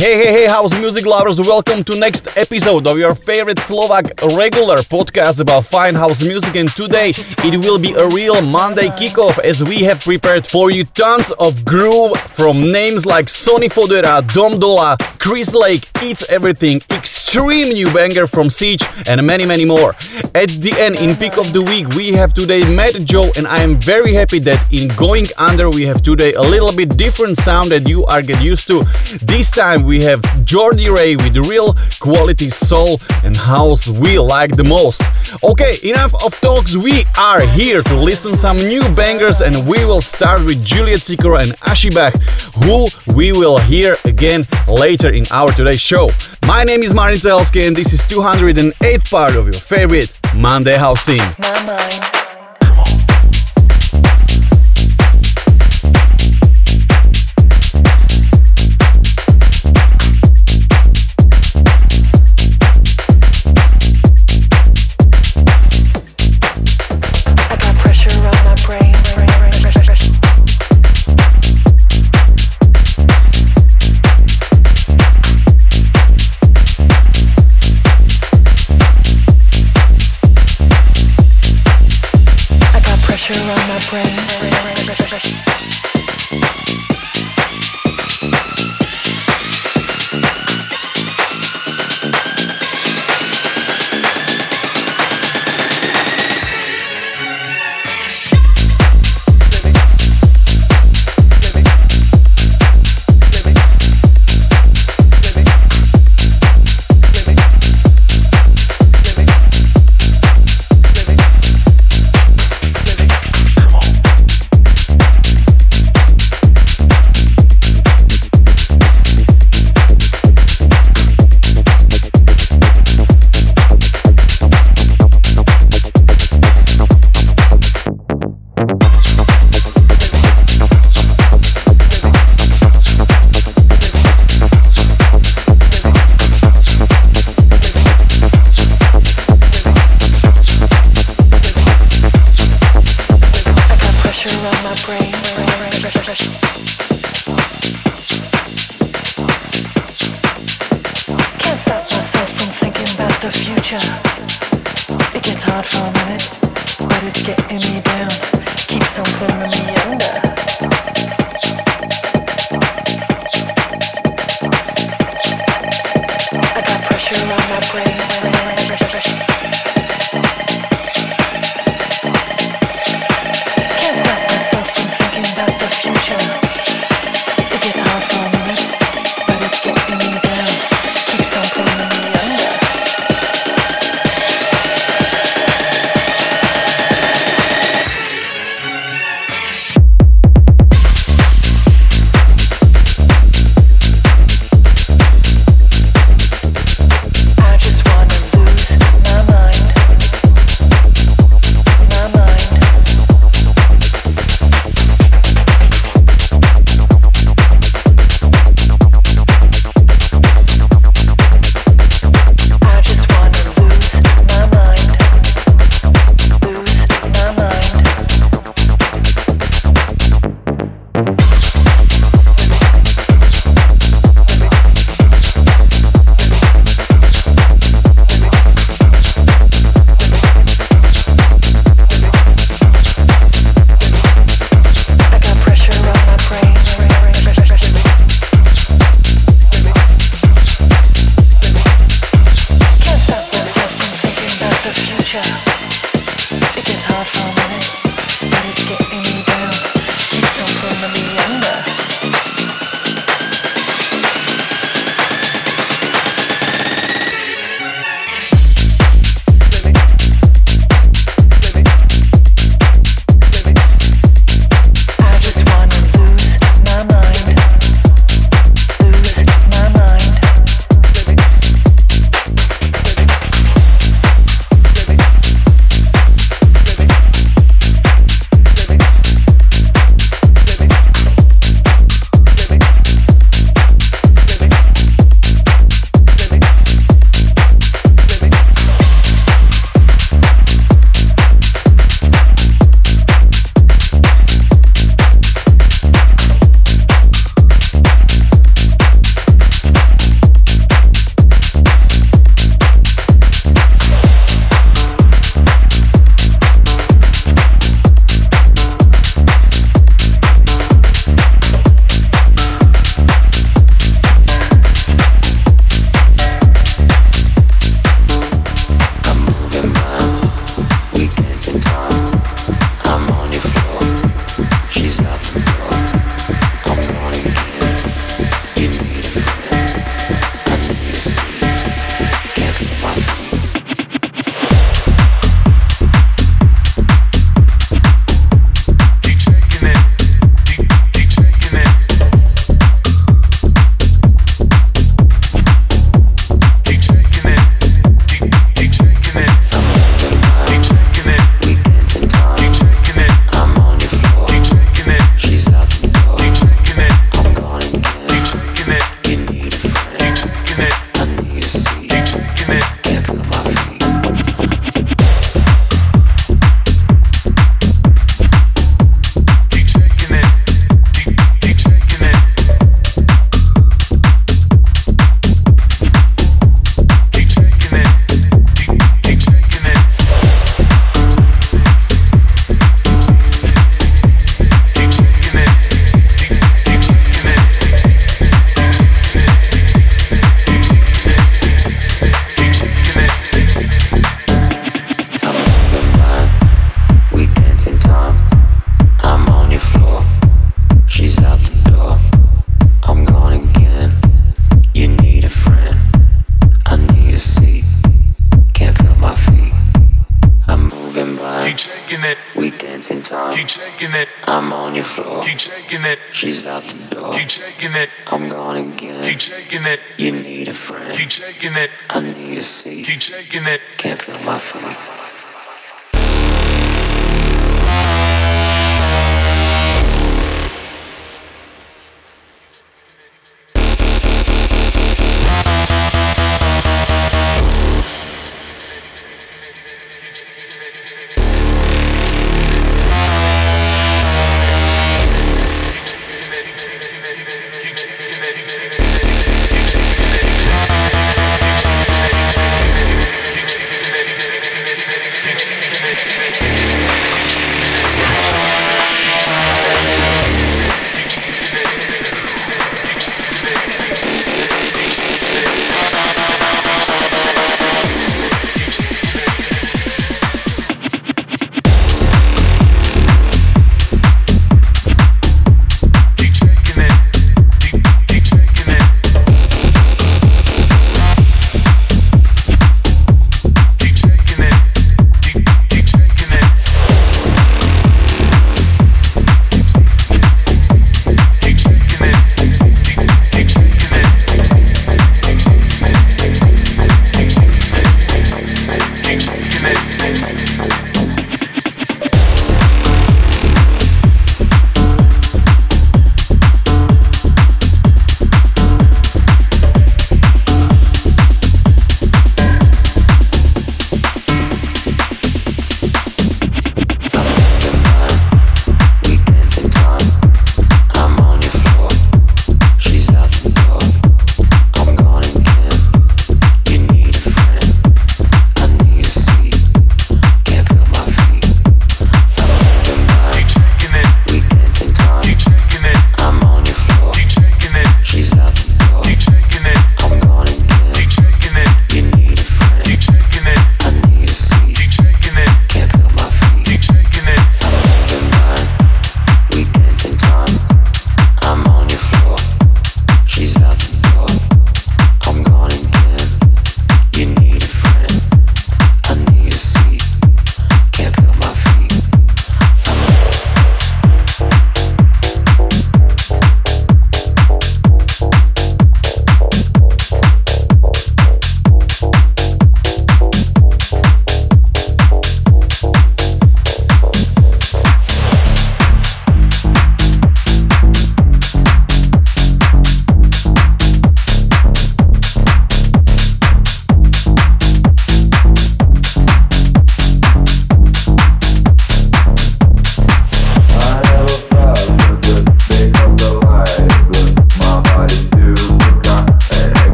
Hey, hey, hey, house music lovers, welcome to next episode of your favorite Slovak regular podcast about fine house music. And today it will be a real Monday kickoff as we have prepared for you tons of groove from names like Sonny Fodera, Dom Dolla, Chris Lake, Eats Everything, extreme new banger from Siege and many many more. At the end in pick of the week we have today Matt Joe and I am very happy that in Going Under we have today a little bit different sound that you are get used to. This time we have Jordy Ray with real quality soul and house we like the most. Okay, enough of talks. We are here to listen some new bangers and we will start with Juliet Sikora and Ashibah, who we will hear again later in our today's show. My name is Martin Cehelsky and this is 208th part of your favorite Monday housin'. the future. It gets hard for a minute, but it's getting me down. Keeps on pulling me.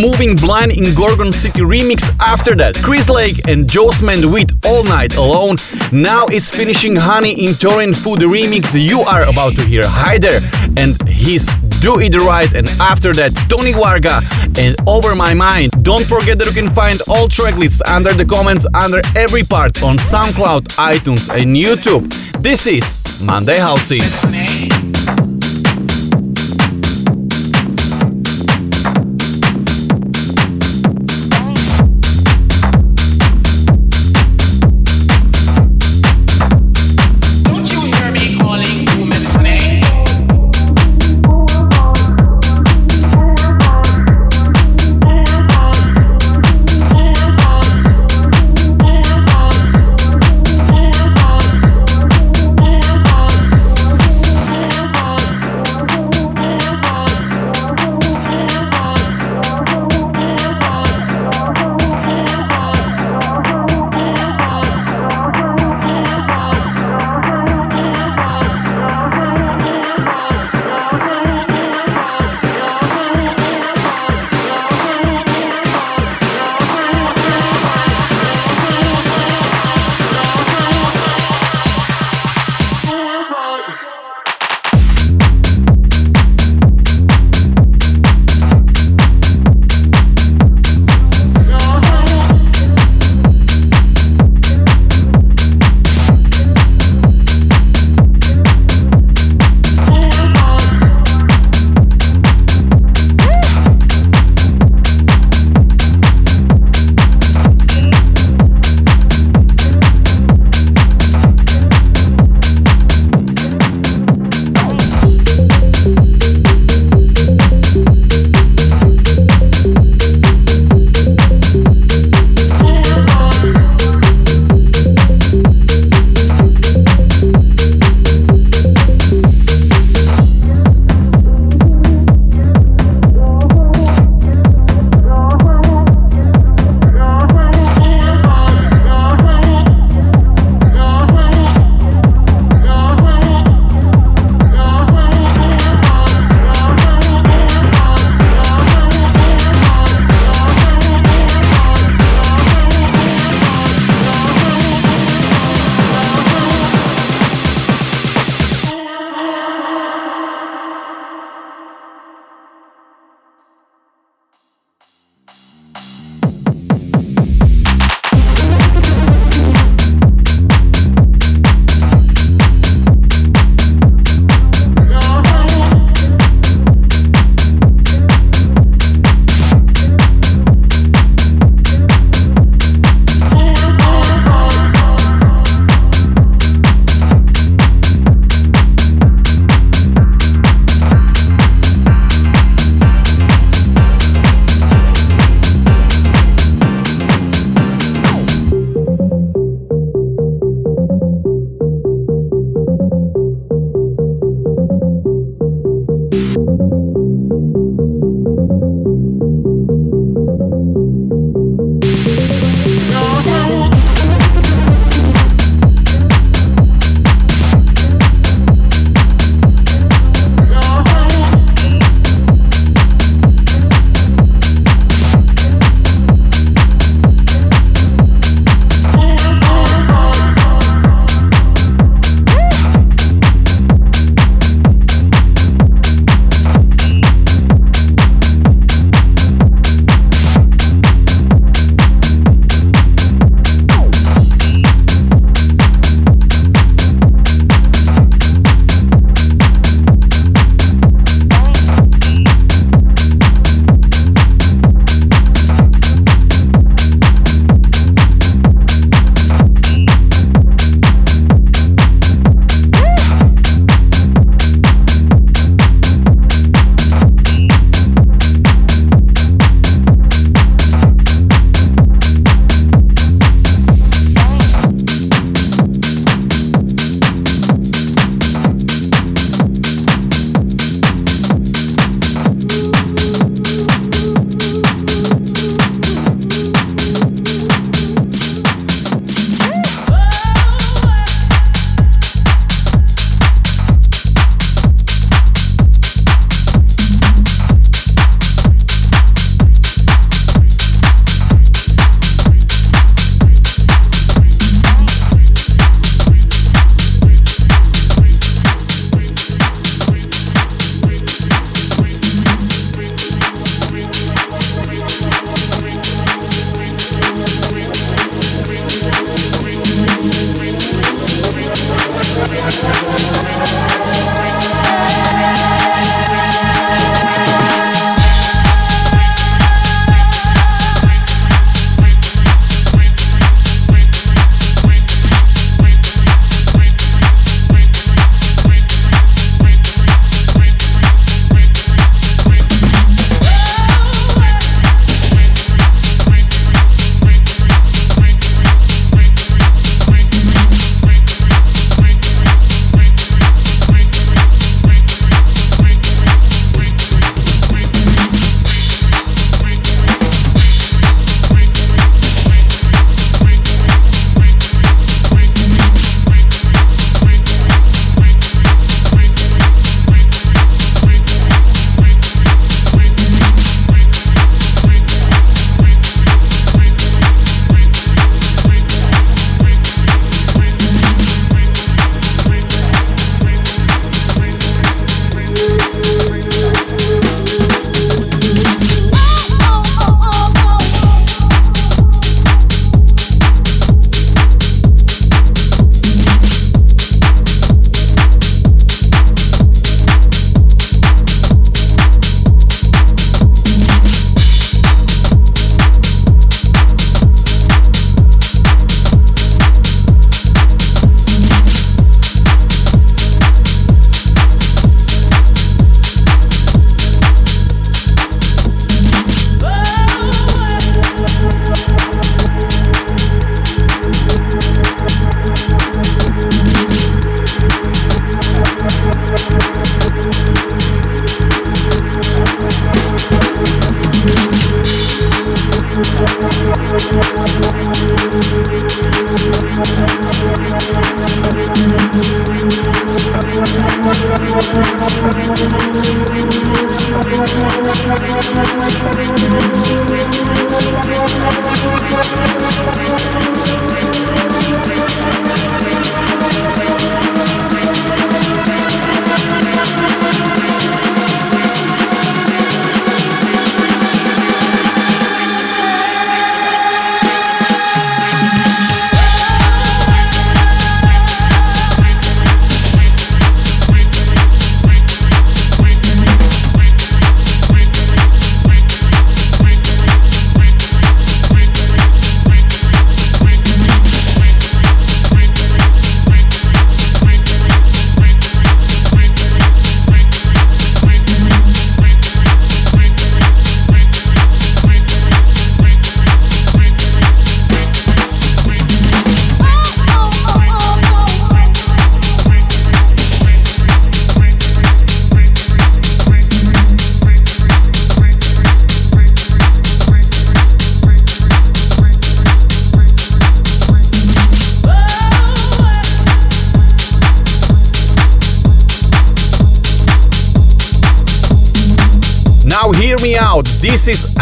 Moving Blind in Gorgon City remix. After that, Chris Lake and Josement with All Night Alone. Now it's finishing Honey in Torren Foot remix. You are about to hear Heider and his Do It Right. And after that, Toni Varga and Over My Mind. Don't forget that you can find all track lists under the comments under every part on SoundCloud, iTunes, and YouTube. This is Monday housin'. This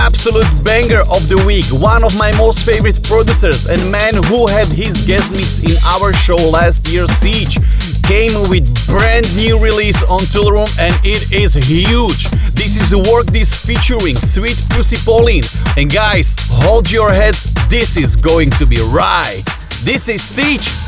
absolute banger of the week. One of my most favorite producers and man who had his guest mix in our show last year, Siege, came with brand new release on Toolroom and it is huge. This is Work This featuring Sweet Pussy Pauline. And guys, hold your heads, this is going to be right. This is Siege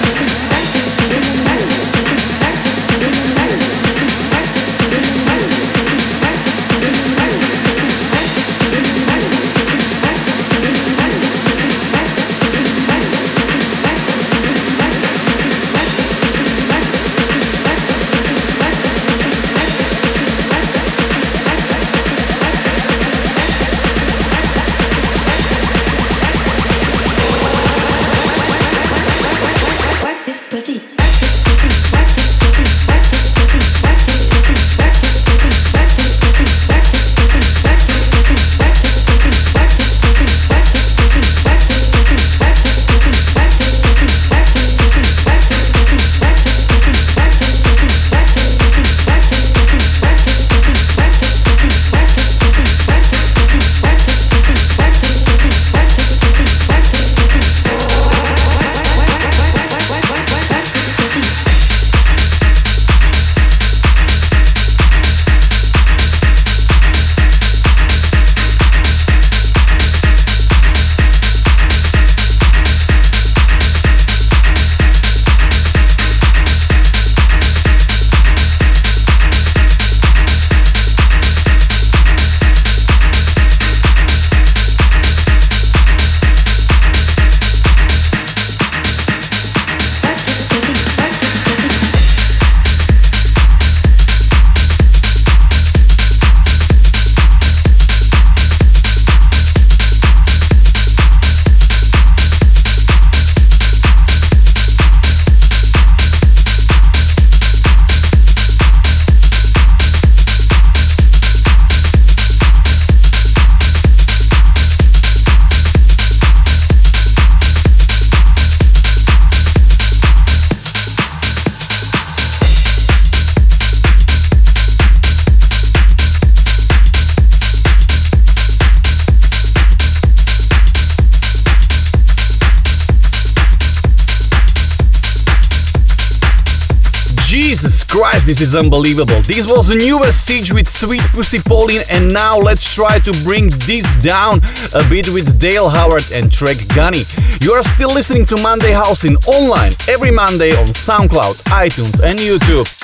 this is unbelievable. This was the newest Siege with Sweet Pussy Pauline, and now let's try to bring this down a bit with Dale Howard and Trek Gunny. You are still listening to Monday housin' online every Monday on SoundCloud, iTunes, and YouTube.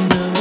to know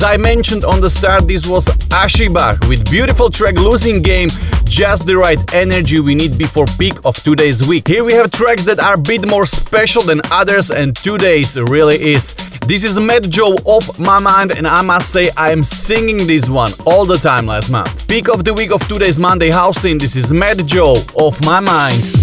As I mentioned on the start, this was Ashibah with beautiful track Losing Game, just the right energy we need before peak of today's week. Here we have tracks that are a bit more special than others, and today's really is. This is Mat.Joe off my mind, and I must say I am singing this one all the time last month. Peak of the week of today's Monday house. This is Mat.Joe off my mind.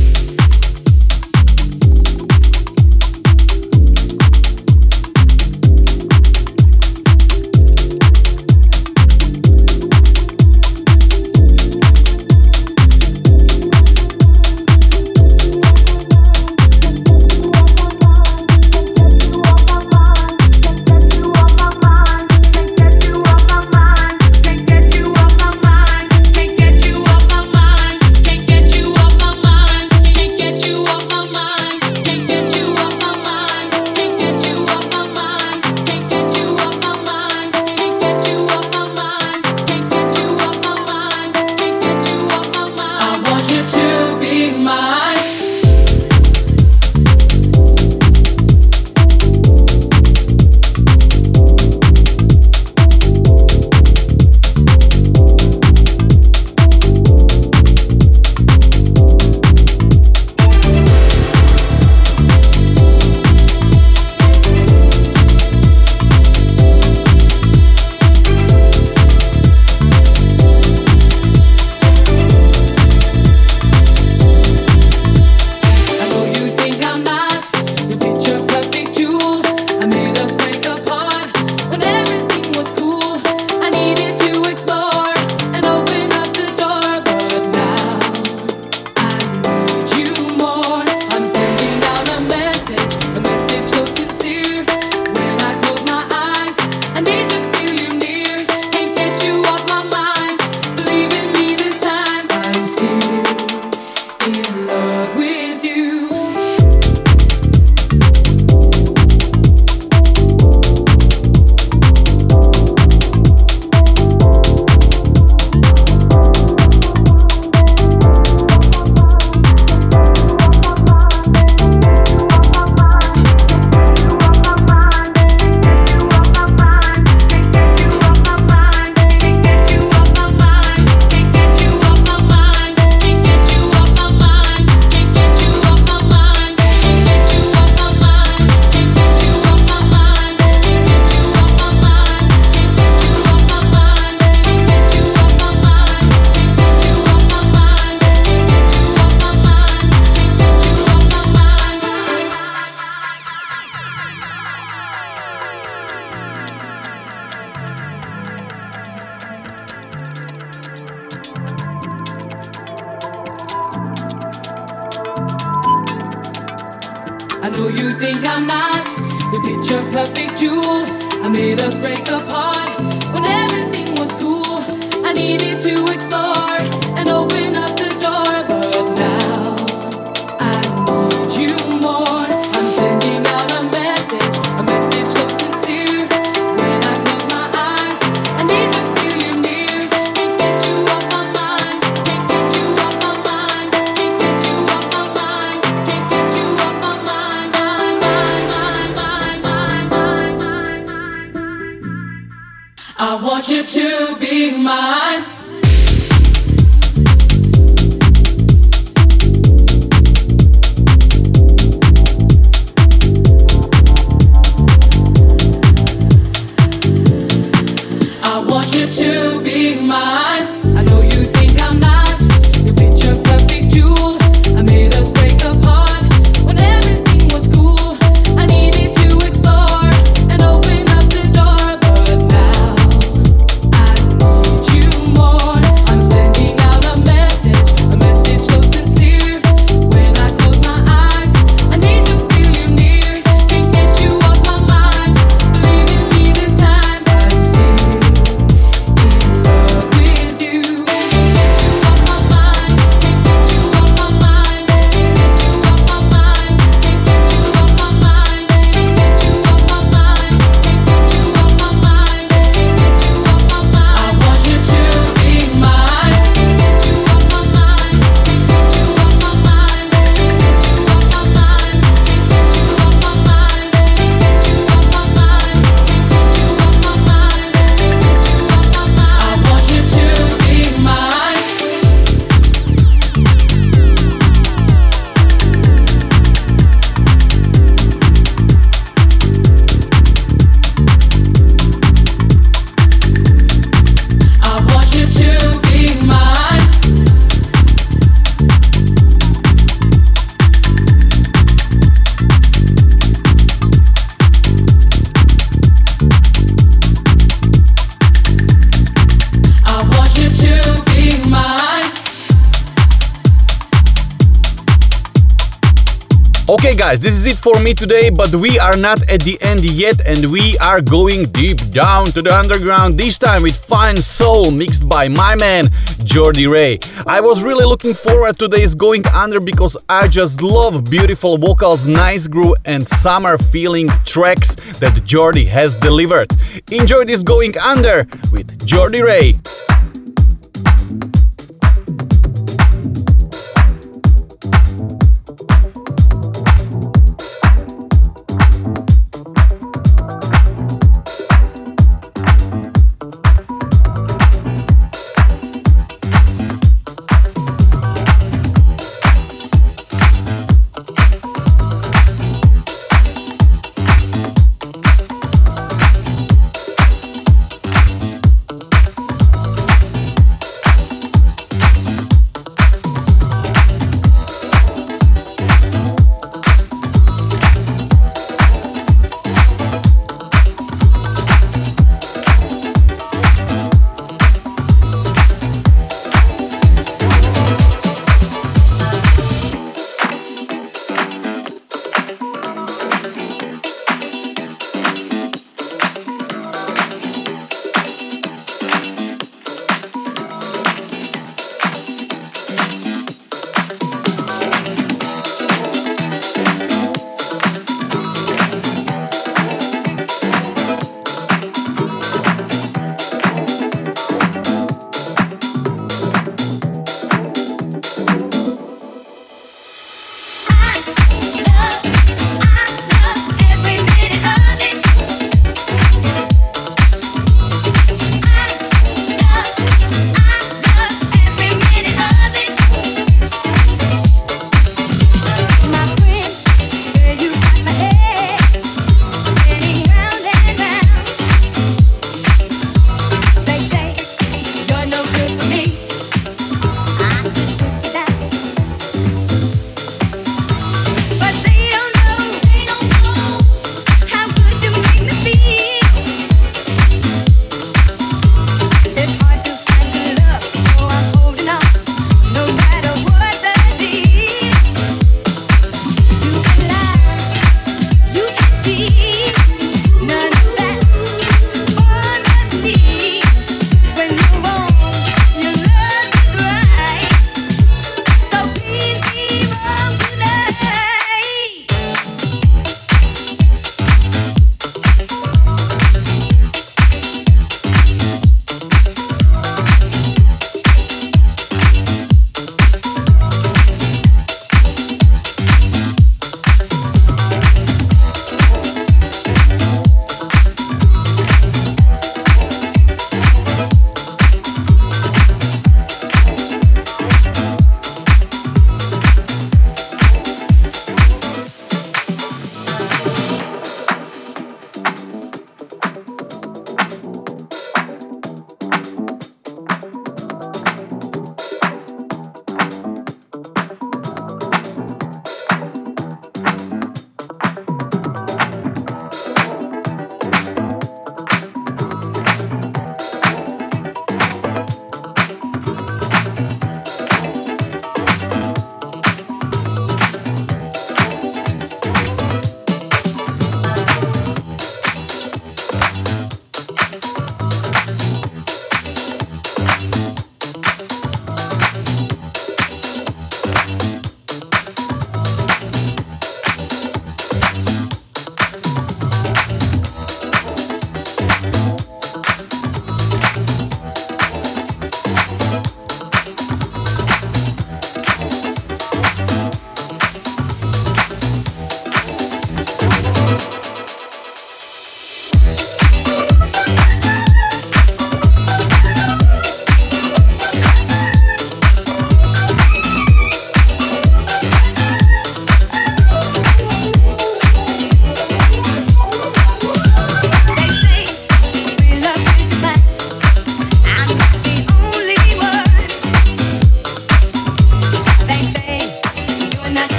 Guys, this is it for me today, but we are not at the end yet and we are going deep down to the underground, this time with Fine Soul mixed by my man Jordy Ray. I was really looking forward to this Going Under because I just love beautiful vocals, nice groove, and summer feeling tracks that Jordy has delivered. Enjoy this Going Under with Jordy Ray.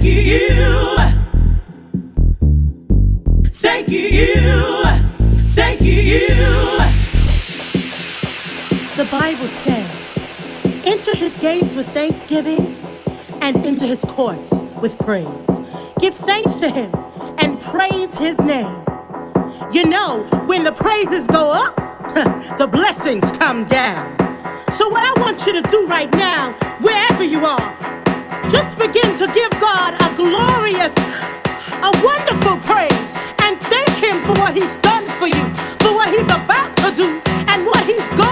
Thank you. Thank you. Thank you. The Bible says, Enter his gates with thanksgiving and into his courts with praise. Give thanks to him and praise his name. You know, when the praises go up, the blessings come down. So, what I want you to do right now, wherever you are, just begin to give God a glorious, a wonderful praise and thank Him for what He's done for you, for what He's about to do, and what He's going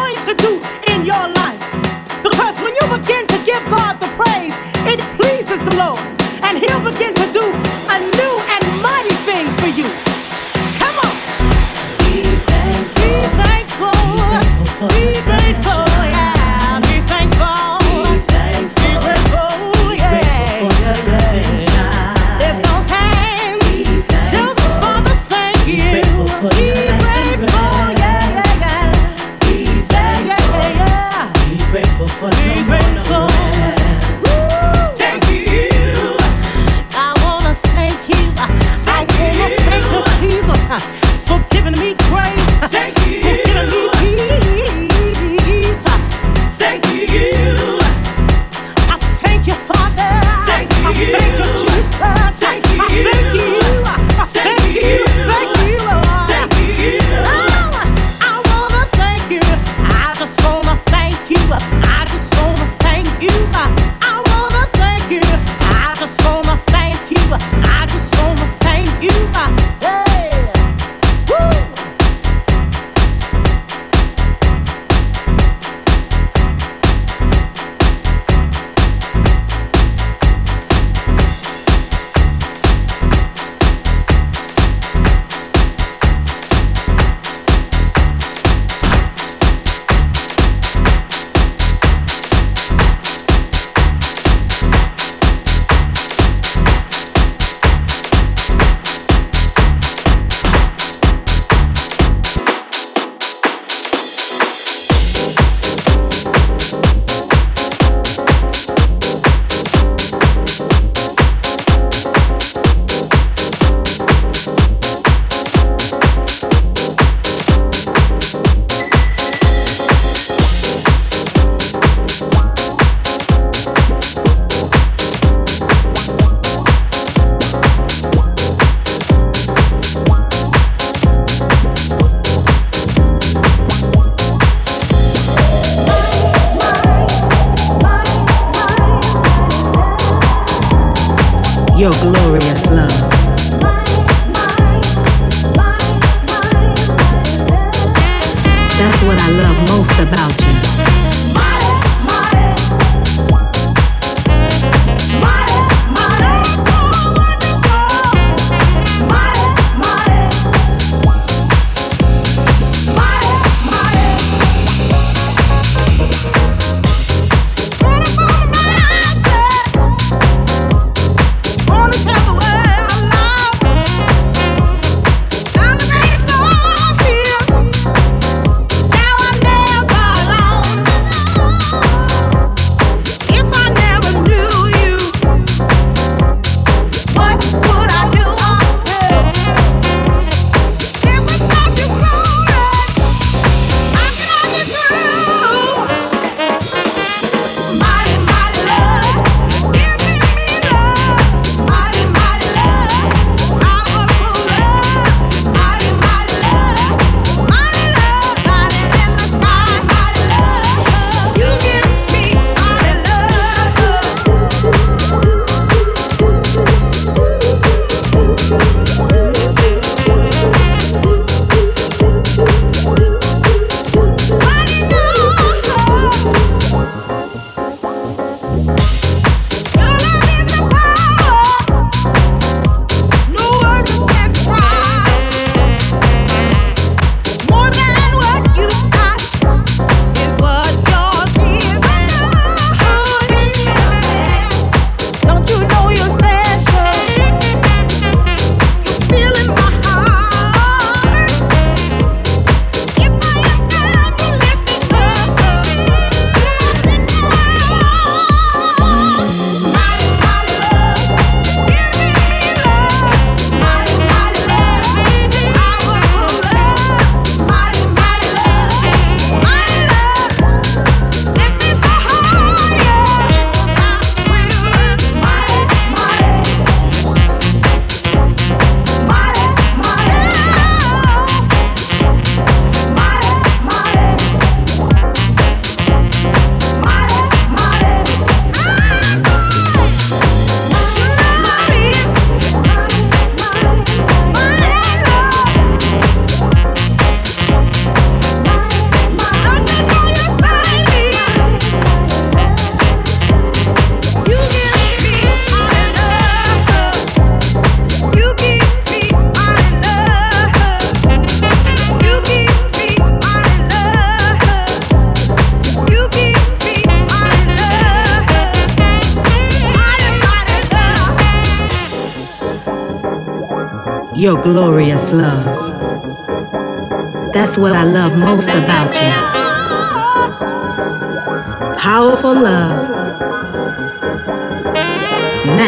I love most about you.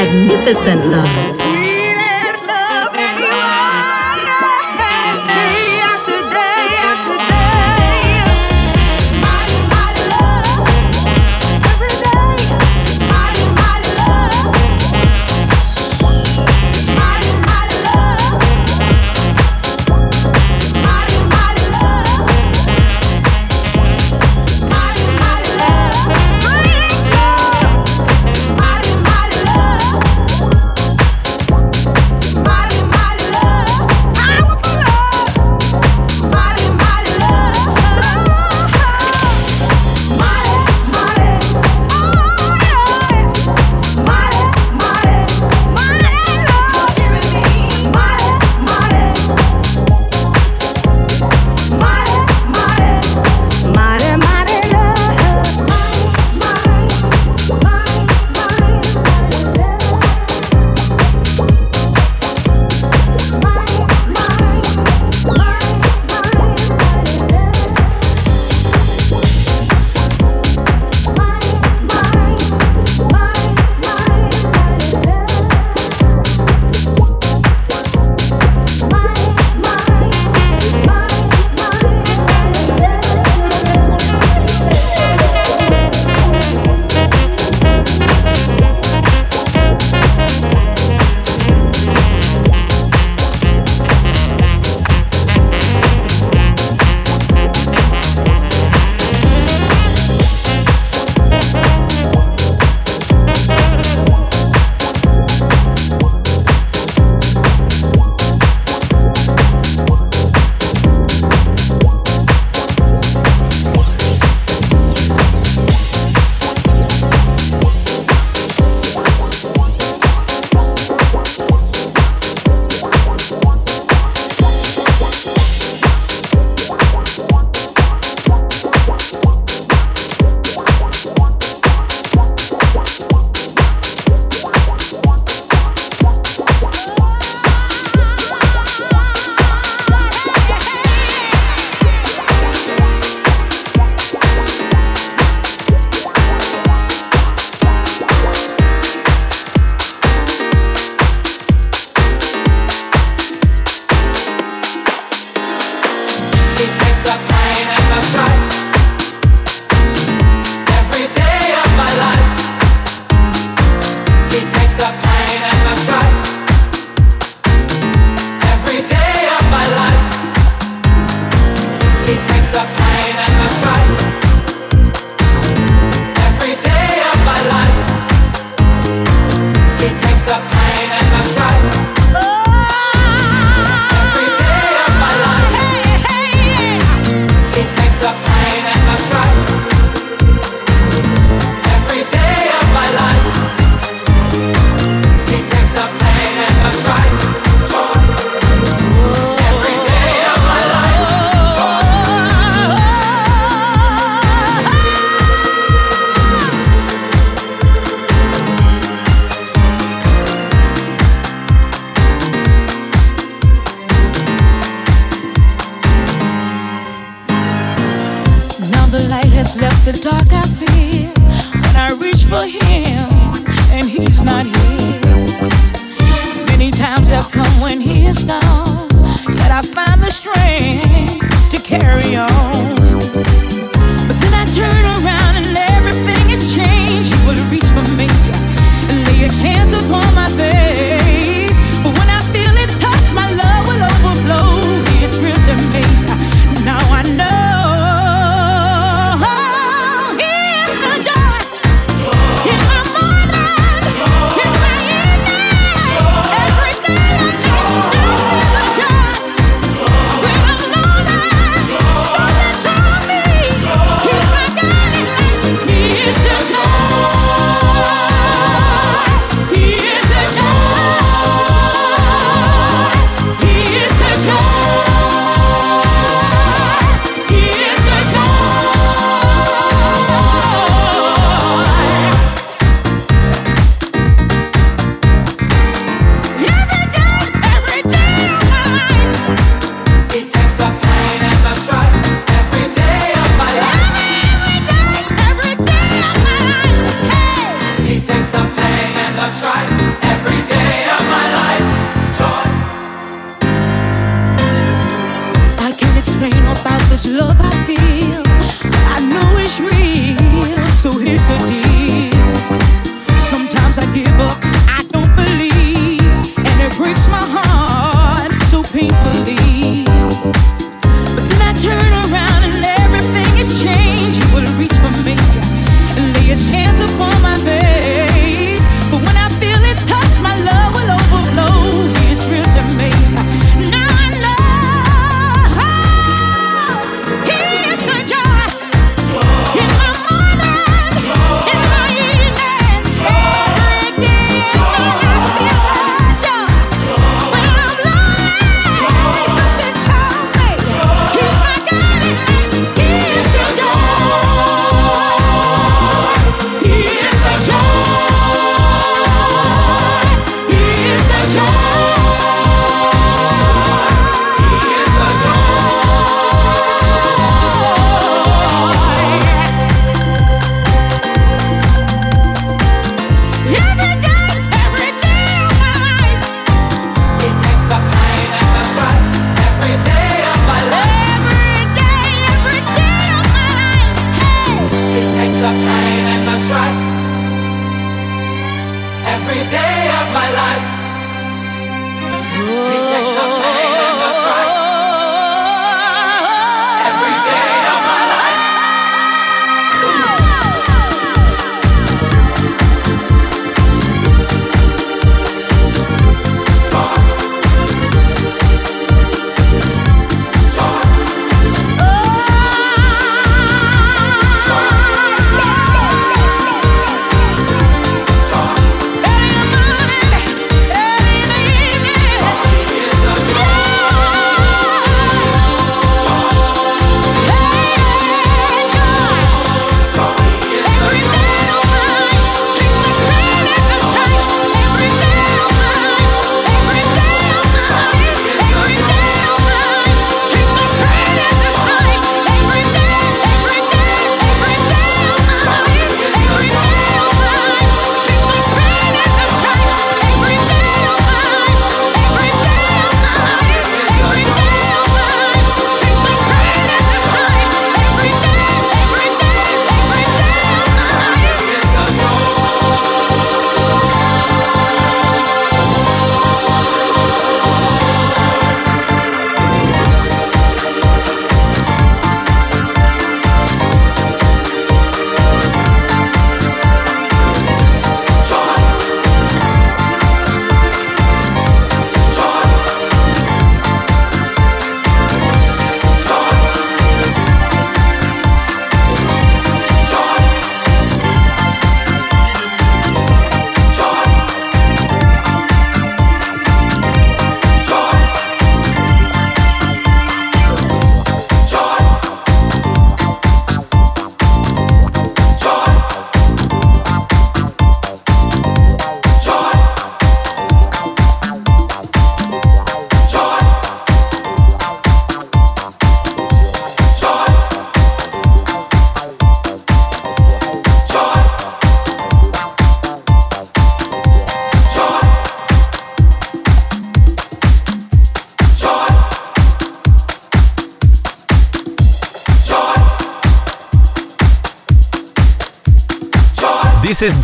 Magnificent love.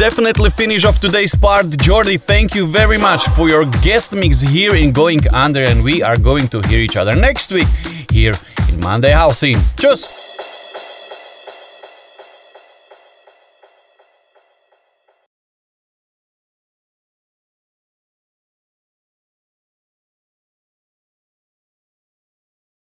Definitely finish off today's part. Jordy, thank you very much for your guest mix here in Going Under, and we are going to hear each other next week here in Monday housin'. Cheers!